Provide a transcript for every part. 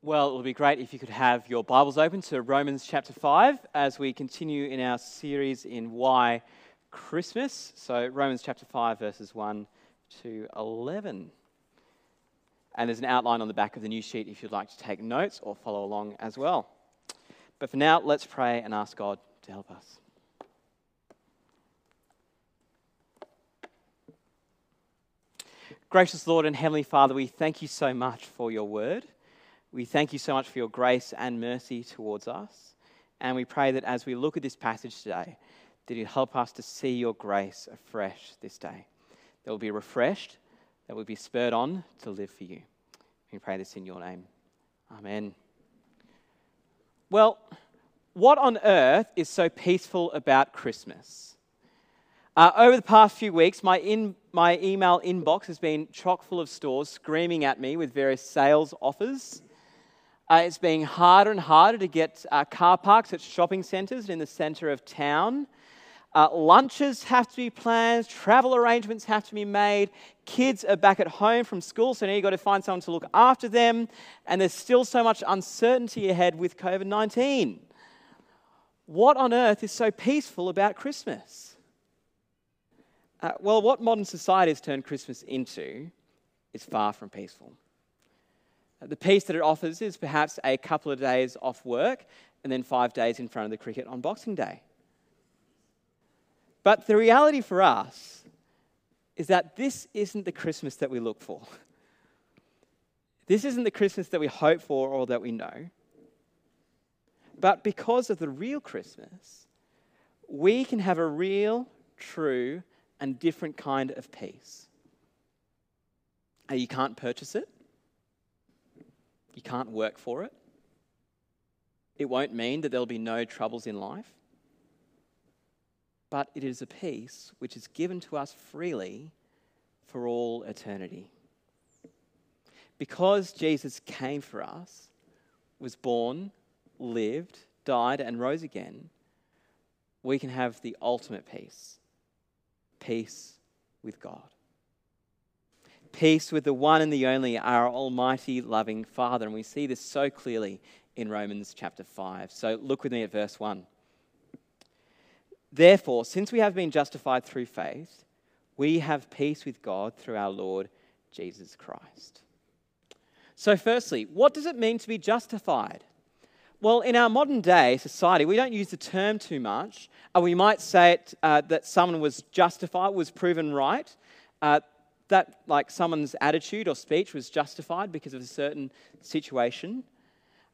Well, it would be great if you could have your Bibles open to Romans chapter 5 as we continue in our series in Why Christmas. So, Romans chapter 5, verses 1 to 11. And there's an outline on the back of the new sheet if you'd like to take notes or follow along as well. But for now, let's pray and ask God to help us. Gracious Lord and Heavenly Father, we thank you so much for your word. We thank you so much for your grace and mercy towards us. And we pray that as we look at this passage today, that you help us to see your grace afresh this day. That we'll be refreshed, that we'll be spurred on to live for you. We pray this in your name. Amen. Well, what on earth is so peaceful about Christmas? Uh, over the past few weeks, my, in, my email inbox has been chock full of stores screaming at me with various sales offers. Uh, it's being harder and harder to get uh, car parks at shopping centres in the centre of town. Uh, lunches have to be planned, travel arrangements have to be made. Kids are back at home from school, so now you've got to find someone to look after them. And there's still so much uncertainty ahead with COVID 19. What on earth is so peaceful about Christmas? Uh, well, what modern society has turned Christmas into is far from peaceful. The peace that it offers is perhaps a couple of days off work and then five days in front of the cricket on Boxing Day. But the reality for us is that this isn't the Christmas that we look for. This isn't the Christmas that we hope for or that we know. But because of the real Christmas, we can have a real, true, and different kind of peace. You can't purchase it. You can't work for it. It won't mean that there'll be no troubles in life. But it is a peace which is given to us freely for all eternity. Because Jesus came for us, was born, lived, died, and rose again, we can have the ultimate peace peace with God. Peace with the one and the only, our almighty, loving Father. And we see this so clearly in Romans chapter 5. So look with me at verse 1. Therefore, since we have been justified through faith, we have peace with God through our Lord Jesus Christ. So, firstly, what does it mean to be justified? Well, in our modern day society, we don't use the term too much. Uh, we might say it, uh, that someone was justified, was proven right. Uh, that, like, someone's attitude or speech was justified because of a certain situation.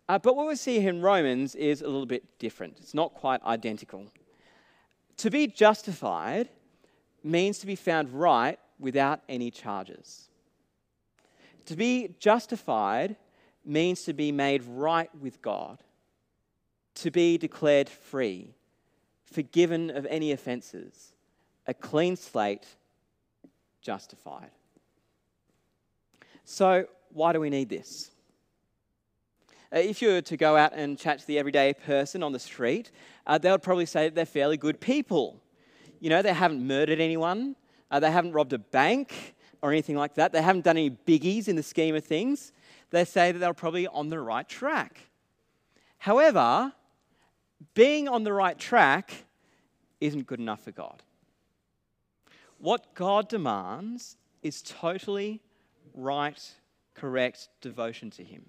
Uh, but what we see here in Romans is a little bit different. It's not quite identical. To be justified means to be found right without any charges. To be justified means to be made right with God to be declared free, forgiven of any offences, a clean slate, justified. So, why do we need this? Uh, if you were to go out and chat to the everyday person on the street, uh, they would probably say that they're fairly good people. You know, they haven't murdered anyone, uh, they haven't robbed a bank or anything like that, they haven't done any biggies in the scheme of things. They say that they're probably on the right track. However, being on the right track isn't good enough for God. What God demands is totally right, correct devotion to Him,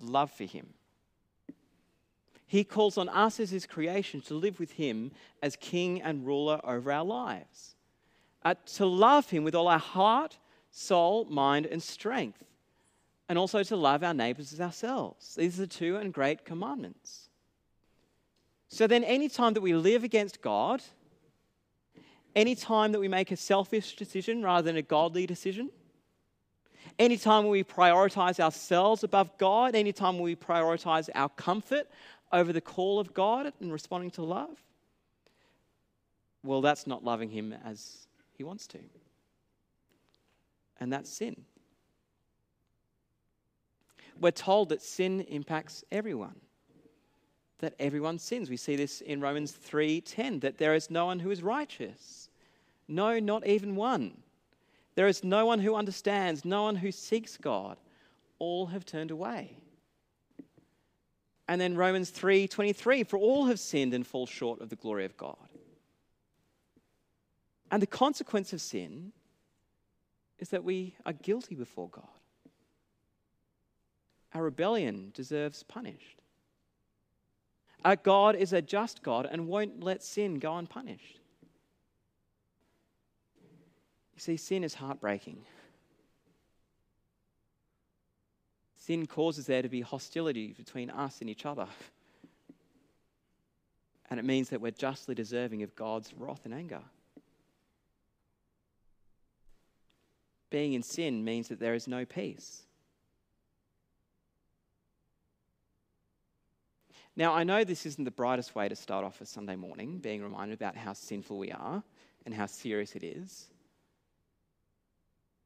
love for Him. He calls on us as His creation to live with Him as King and ruler over our lives, uh, to love Him with all our heart, soul, mind, and strength and also to love our neighbors as ourselves. These are the two and great commandments. So then, any time that we live against God, any time that we make a selfish decision rather than a godly decision, any time we prioritize ourselves above God, any time we prioritize our comfort over the call of God and responding to love, well, that's not loving Him as He wants to. And that's sin we're told that sin impacts everyone. That everyone sins. We see this in Romans 3:10 that there is no one who is righteous. No, not even one. There is no one who understands, no one who seeks God. all have turned away. And then Romans 3:23 for all have sinned and fall short of the glory of God. And the consequence of sin is that we are guilty before God. Our rebellion deserves punished. Our God is a just God and won't let sin go unpunished. You see, sin is heartbreaking. Sin causes there to be hostility between us and each other. And it means that we're justly deserving of God's wrath and anger. Being in sin means that there is no peace. Now, I know this isn't the brightest way to start off a Sunday morning, being reminded about how sinful we are and how serious it is.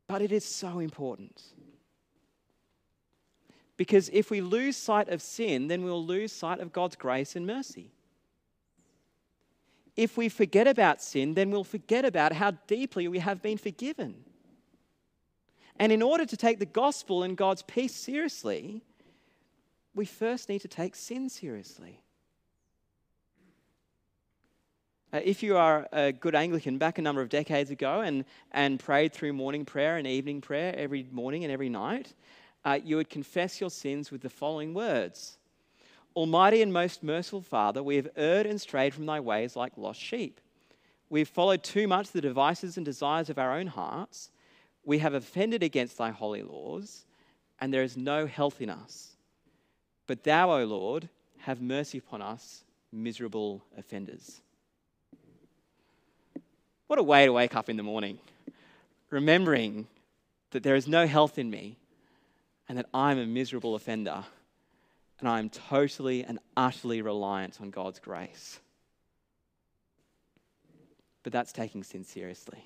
But it is so important. Because if we lose sight of sin, then we'll lose sight of God's grace and mercy. If we forget about sin, then we'll forget about how deeply we have been forgiven. And in order to take the gospel and God's peace seriously, we first need to take sin seriously. Uh, if you are a good Anglican back a number of decades ago and, and prayed through morning prayer and evening prayer every morning and every night, uh, you would confess your sins with the following words Almighty and most merciful Father, we have erred and strayed from thy ways like lost sheep. We have followed too much the devices and desires of our own hearts. We have offended against thy holy laws, and there is no health in us. But thou, O Lord, have mercy upon us, miserable offenders. What a way to wake up in the morning, remembering that there is no health in me and that I'm a miserable offender and I'm totally and utterly reliant on God's grace. But that's taking sin seriously.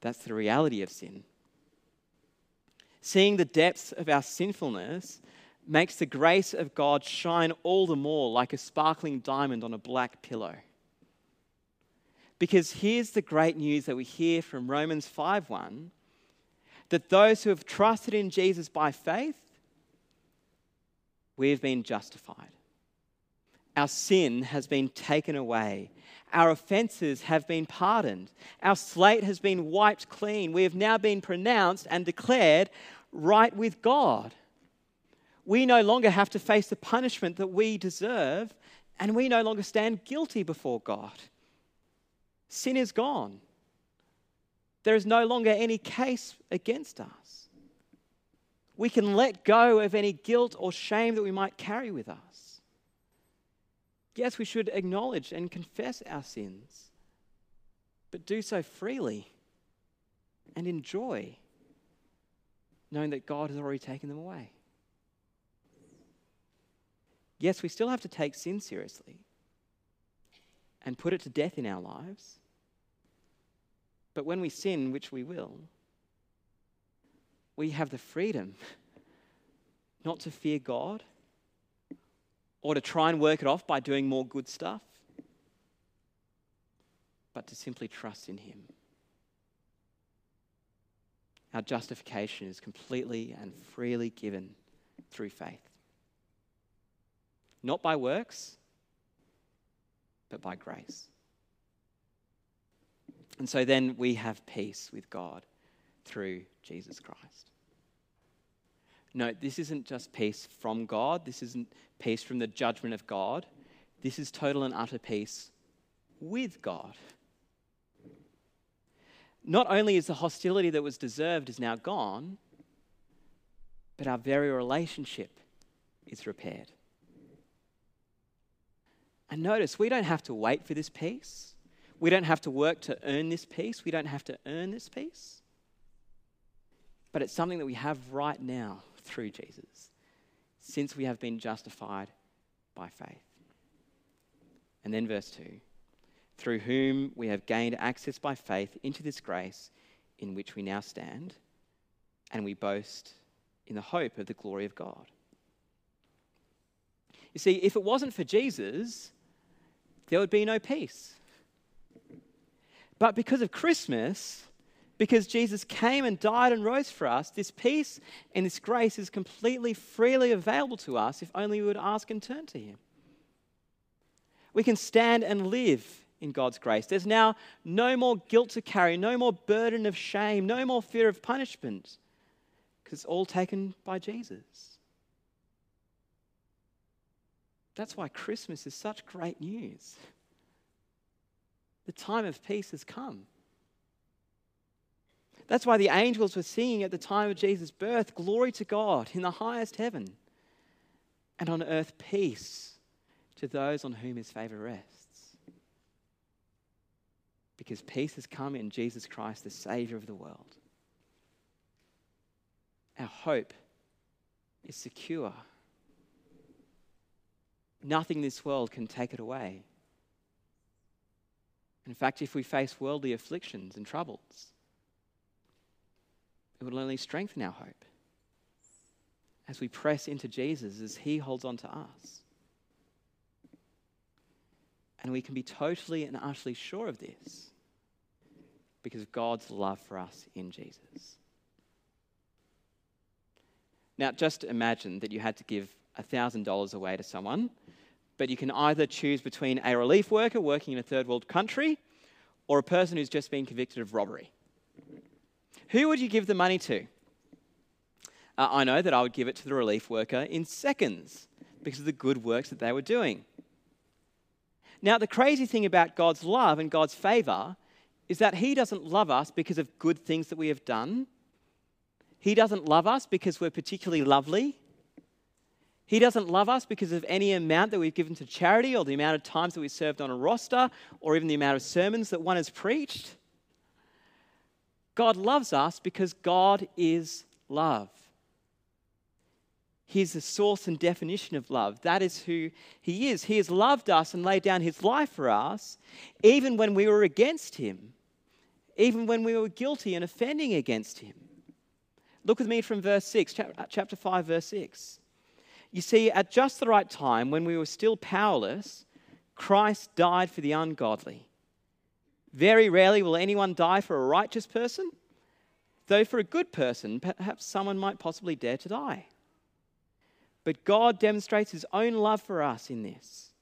That's the reality of sin. Seeing the depths of our sinfulness makes the grace of God shine all the more like a sparkling diamond on a black pillow. Because here's the great news that we hear from Romans 5:1 that those who have trusted in Jesus by faith, we have been justified. Our sin has been taken away. Our offenses have been pardoned. Our slate has been wiped clean. We have now been pronounced and declared right with God. We no longer have to face the punishment that we deserve, and we no longer stand guilty before God. Sin is gone. There is no longer any case against us. We can let go of any guilt or shame that we might carry with us. Yes, we should acknowledge and confess our sins, but do so freely and enjoy, knowing that God has already taken them away. Yes, we still have to take sin seriously and put it to death in our lives. But when we sin, which we will, we have the freedom not to fear God or to try and work it off by doing more good stuff, but to simply trust in Him. Our justification is completely and freely given through faith. Not by works, but by grace. And so then we have peace with God through Jesus Christ. No, this isn't just peace from God. This isn't peace from the judgment of God. This is total and utter peace with God. Not only is the hostility that was deserved is now gone, but our very relationship is repaired. And notice, we don't have to wait for this peace. We don't have to work to earn this peace. We don't have to earn this peace. But it's something that we have right now through Jesus, since we have been justified by faith. And then verse 2 through whom we have gained access by faith into this grace in which we now stand, and we boast in the hope of the glory of God. You see, if it wasn't for Jesus, there would be no peace. But because of Christmas, Because Jesus came and died and rose for us, this peace and this grace is completely freely available to us if only we would ask and turn to Him. We can stand and live in God's grace. There's now no more guilt to carry, no more burden of shame, no more fear of punishment, because it's all taken by Jesus. That's why Christmas is such great news. The time of peace has come. That's why the angels were singing at the time of Jesus' birth Glory to God in the highest heaven, and on earth peace to those on whom his favor rests. Because peace has come in Jesus Christ, the Savior of the world. Our hope is secure. Nothing in this world can take it away. In fact, if we face worldly afflictions and troubles, it will only strengthen our hope as we press into Jesus as He holds on to us. And we can be totally and utterly sure of this because of God's love for us in Jesus. Now, just imagine that you had to give $1,000 away to someone but you can either choose between a relief worker working in a third world country or a person who's just been convicted of robbery. Who would you give the money to? Uh, I know that I would give it to the relief worker in seconds because of the good works that they were doing. Now, the crazy thing about God's love and God's favor is that He doesn't love us because of good things that we have done. He doesn't love us because we're particularly lovely. He doesn't love us because of any amount that we've given to charity or the amount of times that we served on a roster or even the amount of sermons that one has preached. God loves us because God is love. He's the source and definition of love. That is who He is. He has loved us and laid down His life for us, even when we were against Him, even when we were guilty and offending against Him. Look with me from verse 6, uh, chapter 5, verse 6. You see, at just the right time, when we were still powerless, Christ died for the ungodly. Very rarely will anyone die for a righteous person, though for a good person, perhaps someone might possibly dare to die. But God demonstrates his own love for us in this.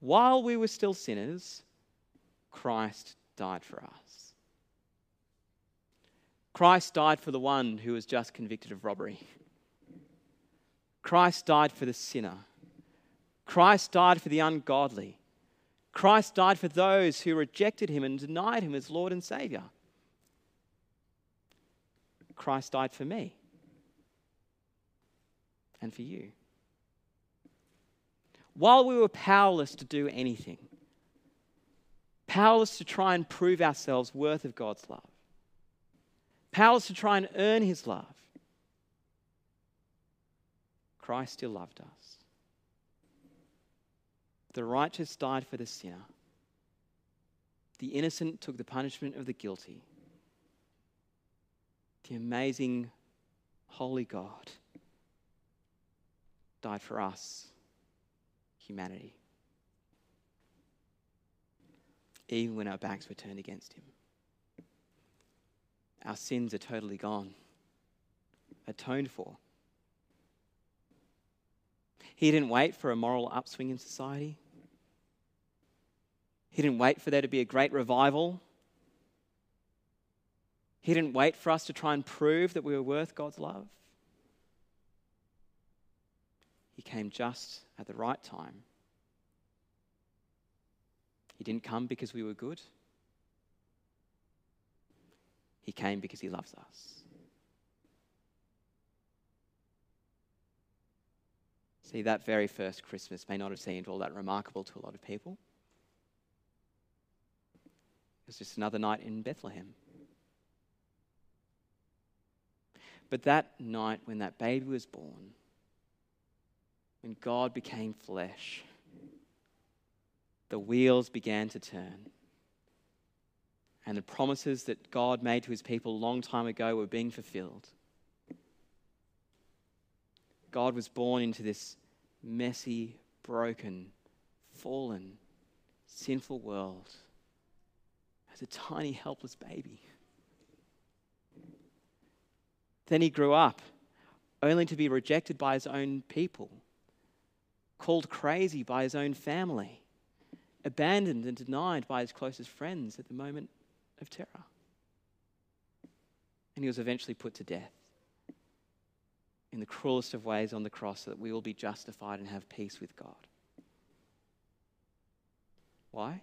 While we were still sinners, Christ died for us. Christ died for the one who was just convicted of robbery. Christ died for the sinner. Christ died for the ungodly. Christ died for those who rejected him and denied him as Lord and Savior. Christ died for me and for you. While we were powerless to do anything, powerless to try and prove ourselves worth of God's love, powerless to try and earn his love, Christ still loved us. The righteous died for the sinner. The innocent took the punishment of the guilty. The amazing, holy God died for us, humanity, even when our backs were turned against Him. Our sins are totally gone, atoned for. He didn't wait for a moral upswing in society. He didn't wait for there to be a great revival. He didn't wait for us to try and prove that we were worth God's love. He came just at the right time. He didn't come because we were good. He came because he loves us. See, that very first Christmas may not have seemed all that remarkable to a lot of people. It was just another night in Bethlehem. But that night, when that baby was born, when God became flesh, the wheels began to turn. And the promises that God made to his people a long time ago were being fulfilled. God was born into this messy, broken, fallen, sinful world as a tiny, helpless baby. Then he grew up, only to be rejected by his own people, called crazy by his own family, abandoned and denied by his closest friends at the moment of terror. And he was eventually put to death in the cruelest of ways on the cross so that we will be justified and have peace with God. Why?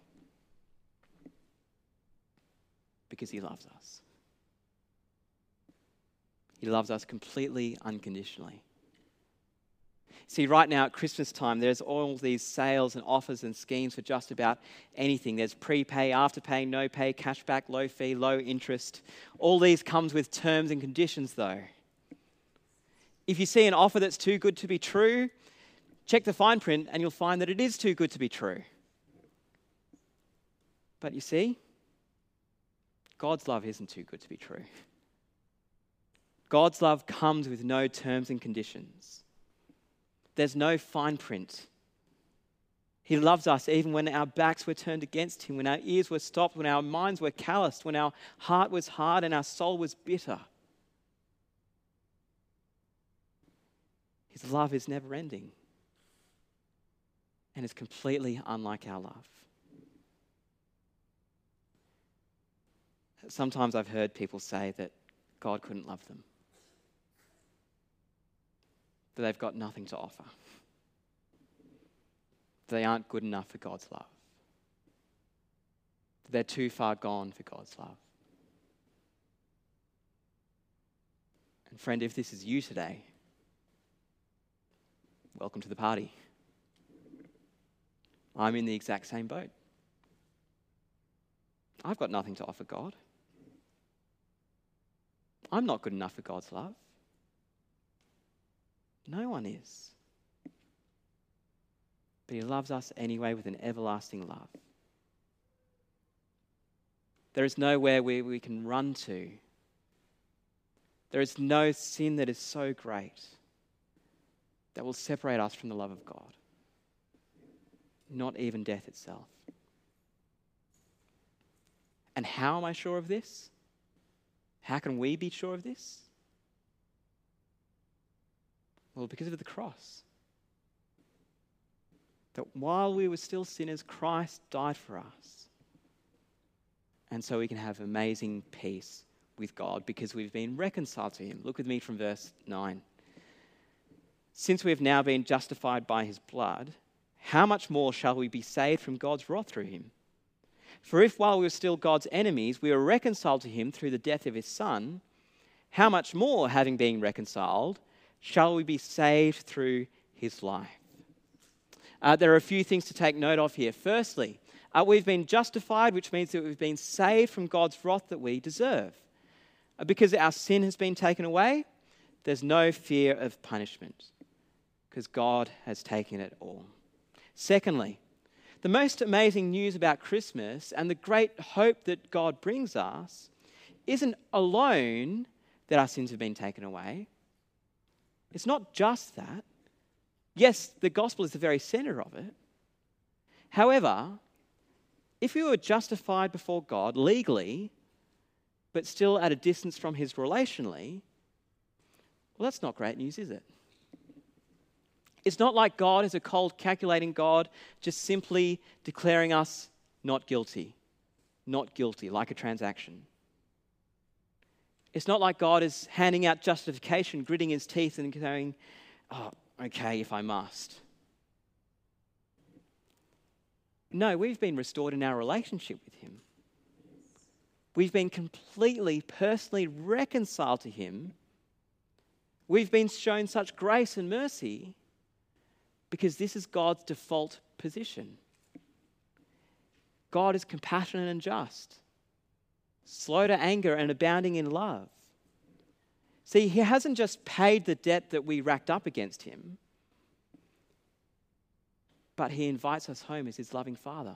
Because he loves us. He loves us completely unconditionally. See, right now at Christmas time, there's all these sales and offers and schemes for just about anything. There's prepay, afterpay, no pay, cashback, low fee, low interest. All these comes with terms and conditions, though. If you see an offer that's too good to be true, check the fine print and you'll find that it is too good to be true. But you see, God's love isn't too good to be true. God's love comes with no terms and conditions. There's no fine print. He loves us even when our backs were turned against Him, when our ears were stopped, when our minds were calloused, when our heart was hard and our soul was bitter. His love is never ending and is completely unlike our love. Sometimes I've heard people say that God couldn't love them that they've got nothing to offer. that They aren't good enough for God's love. that They're too far gone for God's love. And, friend, if this is you today, welcome to the party. I'm in the exact same boat. I've got nothing to offer God. I'm not good enough for God's love. No one is. But He loves us anyway with an everlasting love. There is nowhere where we can run to. There is no sin that is so great that will separate us from the love of God. Not even death itself. And how am I sure of this? How can we be sure of this? Well, because of the cross. That while we were still sinners, Christ died for us. And so we can have amazing peace with God because we've been reconciled to Him. Look with me from verse 9. Since we have now been justified by His blood, how much more shall we be saved from God's wrath through Him? For if while we were still God's enemies, we were reconciled to Him through the death of His Son, how much more, having been reconciled, shall we be saved through his life. Uh, there are a few things to take note of here. Firstly, uh, we've been justified, which means that we've been saved from God's wrath that we deserve. Uh, because our sin has been taken away, there's no fear of punishment, because God has taken it all. Secondly, the most amazing news about Christmas and the great hope that God brings us isn't alone that our sins have been taken away, it's not just that. Yes, the gospel is the very center of it. However, if we were justified before God legally, but still at a distance from His relationally, well, that's not great news, is it? It's not like God is a cold, calculating God, just simply declaring us not guilty, not guilty, like a transaction. It's not like God is handing out justification, gritting his teeth, and saying, Oh, okay, if I must. No, we've been restored in our relationship with Him. We've been completely, personally reconciled to Him. We've been shown such grace and mercy because this is God's default position. God is compassionate and just slow to anger, and abounding in love. See, he hasn't just paid the debt that we racked up against him, but he invites us home as his loving father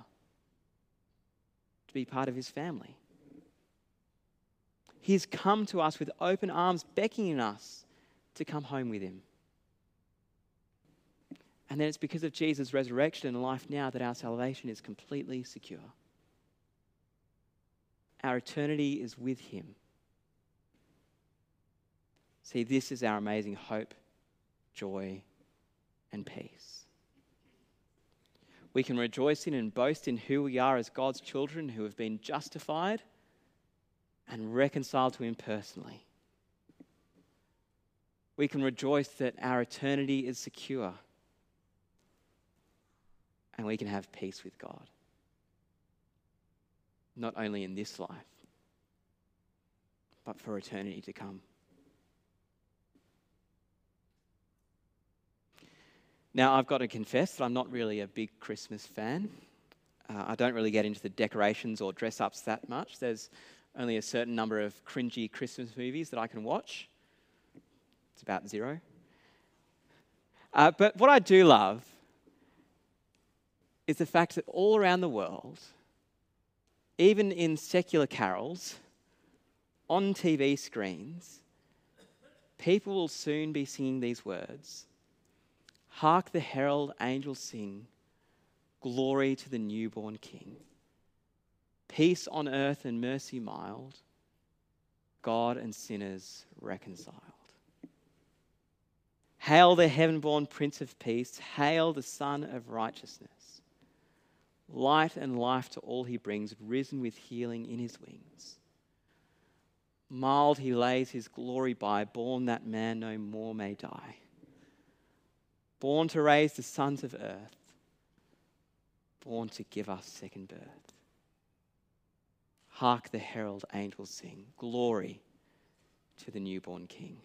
to be part of his family. He's come to us with open arms, beckoning us to come home with him. And then it's because of Jesus' resurrection and life now that our salvation is completely secure. Our eternity is with Him. See, this is our amazing hope, joy, and peace. We can rejoice in and boast in who we are as God's children who have been justified and reconciled to Him personally. We can rejoice that our eternity is secure and we can have peace with God. Not only in this life, but for eternity to come. Now, I've got to confess that I'm not really a big Christmas fan. Uh, I don't really get into the decorations or dress ups that much. There's only a certain number of cringy Christmas movies that I can watch. It's about zero. Uh, but what I do love is the fact that all around the world, even in secular carols, on TV screens, people will soon be singing these words Hark the herald angels sing, glory to the newborn King. Peace on earth and mercy mild, God and sinners reconciled. Hail the heaven born Prince of Peace, hail the Sun of Righteousness. Light and life to all he brings, risen with healing in his wings. Mild he lays his glory by, born that man no more may die born to raise the sons of earth, born to give us second birth. Hark the herald angels sing, glory to the newborn King.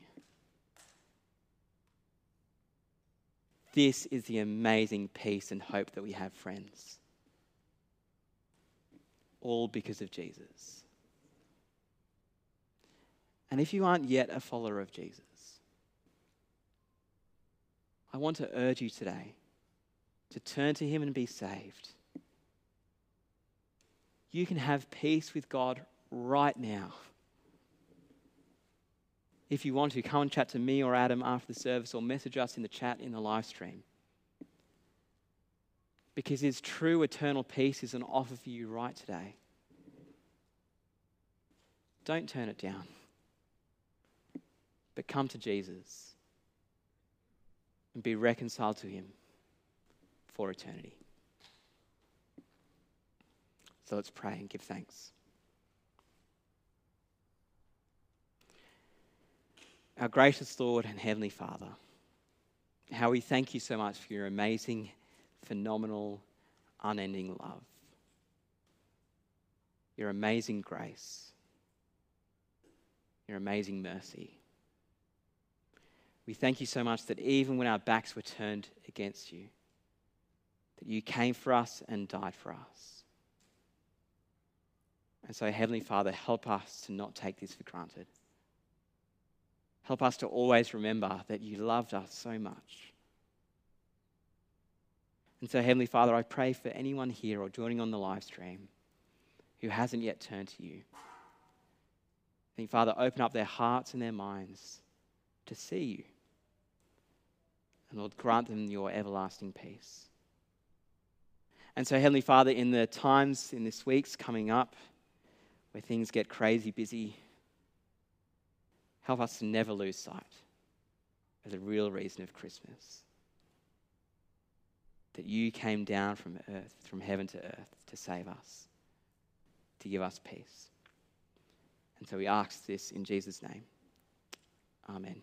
This is the amazing peace and hope that we have, friends. All because of Jesus. And if you aren't yet a follower of Jesus, I want to urge you today to turn to Him and be saved. You can have peace with God right now. If you want to, come and chat to me or Adam after the service or message us in the chat in the live stream. Because His true eternal peace is an offer for you right today. Don't turn it down, but come to Jesus and be reconciled to Him for eternity. So let's pray and give thanks. Our gracious Lord and Heavenly Father, how we thank you so much for your amazing, phenomenal, unending love, your amazing grace, your amazing mercy. We thank you so much that even when our backs were turned against you, that you came for us and died for us. And so, Heavenly Father, help us to not take this for granted. Help us to always remember that you loved us so much. And so, Heavenly Father, I pray for anyone here or joining on the live stream who hasn't yet turned to you. Think, Father, open up their hearts and their minds to see you. And Lord, grant them your everlasting peace. And so, Heavenly Father, in the times in this week's coming up where things get crazy busy, help us to never lose sight of the real reason of Christmas. That you came down from earth, from heaven to earth, to save us, to give us peace. And so we ask this in Jesus' name. Amen.